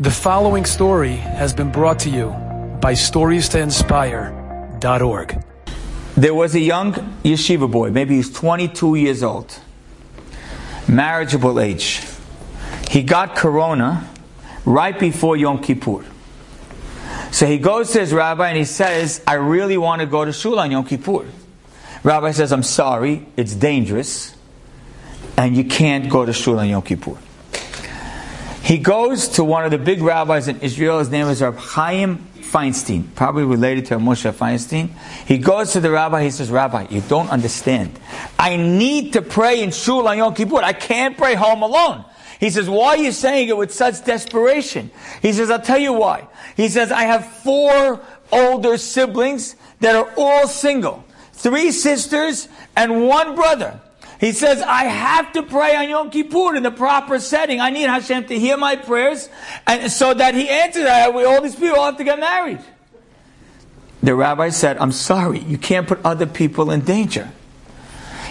The following story has been brought to you by StoriesToInspire.org. There was a young yeshiva boy, maybe he's 22 years old, marriageable age. He got corona right before Yom Kippur. So he goes to his rabbi and he says, I really want to go to Shul on Yom Kippur. Rabbi says, I'm sorry, it's dangerous, and you can't go to Shul on Yom Kippur. He goes to one of the big rabbis in Israel. His name is Rabbi Chaim Feinstein, probably related to Moshe Feinstein. He goes to the rabbi. He says, Rabbi, you don't understand. I need to pray in Shul on Yom Kippur. I can't pray home alone. He says, why are you saying it with such desperation? He says, I'll tell you why. He says, I have four older siblings that are all single. Three sisters and one brother. He says, I have to pray on Yom Kippur in the proper setting. I need Hashem to hear my prayers, and so that He answers. that all these people have to get married. The rabbi said, I'm sorry, you can't put other people in danger.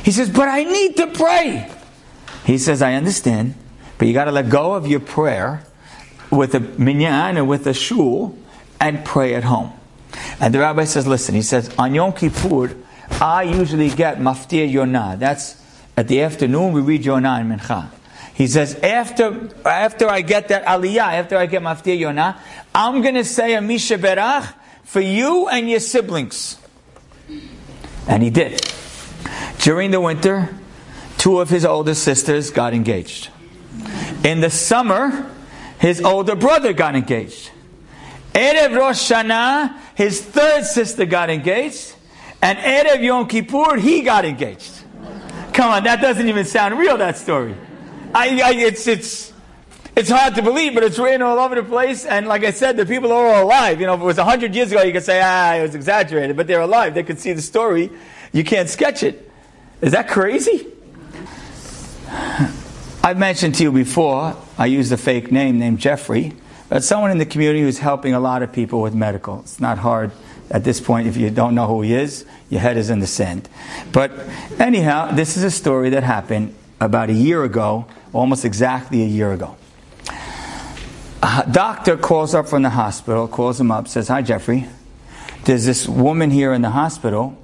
He says, but I need to pray. He says, I understand, but you got to let go of your prayer with a minyan and with a shul and pray at home. And the rabbi says, listen, he says, on Yom Kippur, I usually get maftir yonah. That's at the afternoon, we read Yonah and Mincha. He says, after, after I get that aliyah, after I get Maftir Yonah, I'm going to say a Mi Sheberach for you and your siblings. And he did. During the winter, two of his older sisters got engaged. In the summer, his older brother got engaged. Erev Rosh Hashanah, his third sister got engaged. And Erev Yom Kippur, he got engaged. Come on, that doesn't even sound real, that story. I, I, it's, it's, it's hard to believe, but it's written all over the place. And like I said, the people are all alive. You know, if it was 100 years ago, you could say, ah, it was exaggerated. But they're alive. They could see the story. You can't sketch it. Is that crazy? I've mentioned to you before, I used a fake name named Jeffrey, but someone in the community who's helping a lot of people with medical. It's not hard at this point, if you don't know who he is, your head is in the sand. But anyhow, this is a story that happened about a year ago, almost exactly a year ago. A doctor calls up from the hospital, calls him up, says, Hi, Jeffrey. There's this woman here in the hospital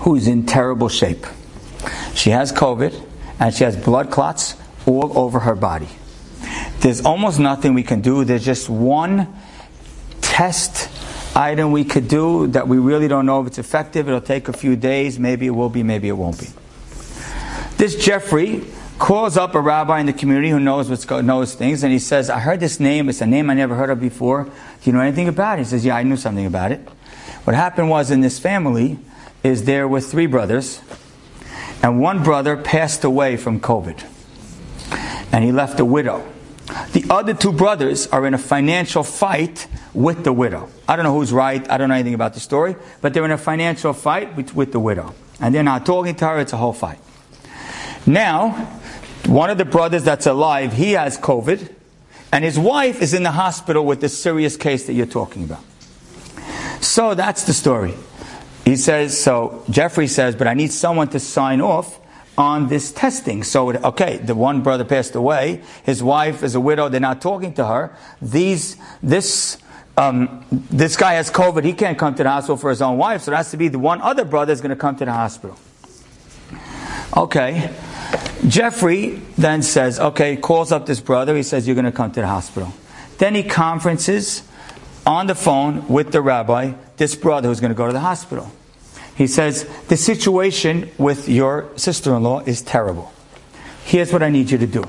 who's in terrible shape. She has COVID and she has blood clots all over her body. There's almost nothing we can do. There's just one test item we could do that we really don't know if it's effective. It'll take a few days. Maybe it will be, maybe it won't be. This Jeffrey calls up a rabbi in the community who knows what's go- knows things, and he says, "I heard this name. It's a name I never heard of before. Do you know anything about it?" He says, "Yeah, I knew something about it." What happened was in this family is there were three brothers, and one brother passed away from COVID, and he left a widow. The other two brothers are in a financial fight with the widow. I don't know who's right. I don't know anything about the story, but they're in a financial fight with, with the widow. And they're not talking to her. It's a whole fight. Now, one of the brothers that's alive, he has COVID, and his wife is in the hospital with the serious case that you're talking about. So that's the story. He says, so Jeffrey says, but I need someone to sign off on this testing. So, okay, the one brother passed away. His wife is a widow. They're not talking to her. These, this, um, this guy has COVID. He can't come to the hospital for his own wife. So it has to be the one other brother is going to come to the hospital. Okay. Jeffrey then says, okay, calls up this brother. He says, you're going to come to the hospital. Then he conferences on the phone with the rabbi, this brother who's going to go to the hospital. He says, The situation with your sister in law is terrible. Here's what I need you to do.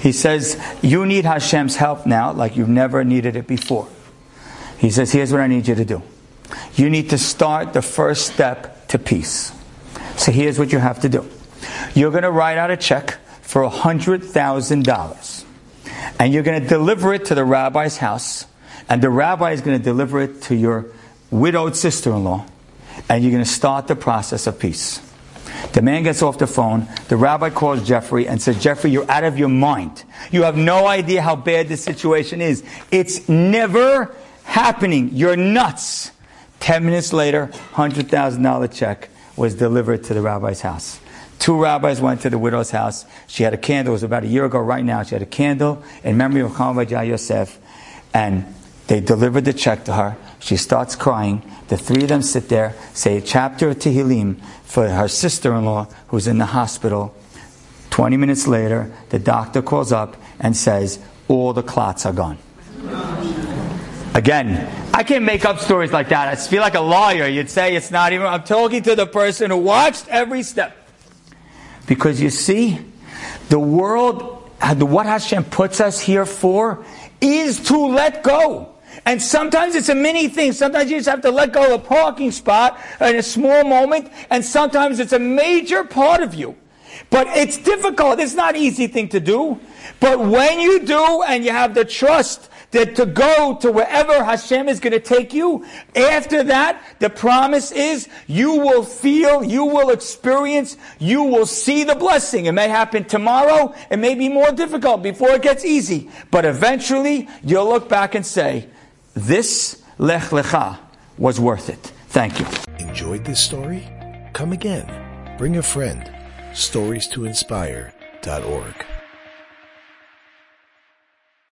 He says, You need Hashem's help now like you've never needed it before. He says, Here's what I need you to do. You need to start the first step to peace. So here's what you have to do. You're going to write out a check for $100,000. And you're going to deliver it to the rabbi's house. And the rabbi is going to deliver it to your widowed sister in law and you're going to start the process of peace. The man gets off the phone. The rabbi calls Jeffrey and says, Jeffrey, you're out of your mind. You have no idea how bad this situation is. It's never happening. You're nuts. Ten minutes later, $100,000 check was delivered to the rabbi's house. Two rabbis went to the widow's house. She had a candle. It was about a year ago right now. She had a candle in memory of Chaim Yosef. And they delivered the check to her. She starts crying. The three of them sit there, say a chapter of Tehillim for her sister-in-law who's in the hospital. 20 minutes later, the doctor calls up and says, all the clots are gone. Again, I can't make up stories like that. I feel like a lawyer. You'd say it's not even, I'm talking to the person who watched every step. Because you see, the world, uh, what Hashem puts us here for is to let go. And sometimes it's a mini thing. Sometimes you just have to let go of a parking spot in a small moment. And sometimes it's a major part of you. But it's difficult. It's not an easy thing to do. But when you do and you have the trust that to go to wherever Hashem is going to take you, after that, the promise is you will feel, you will experience, you will see the blessing. It may happen tomorrow. It may be more difficult before it gets easy. But eventually, you'll look back and say, this Lech Lecha was worth it. Thank you. Enjoyed this story? Come again. Bring a friend. Stories to inspire.org.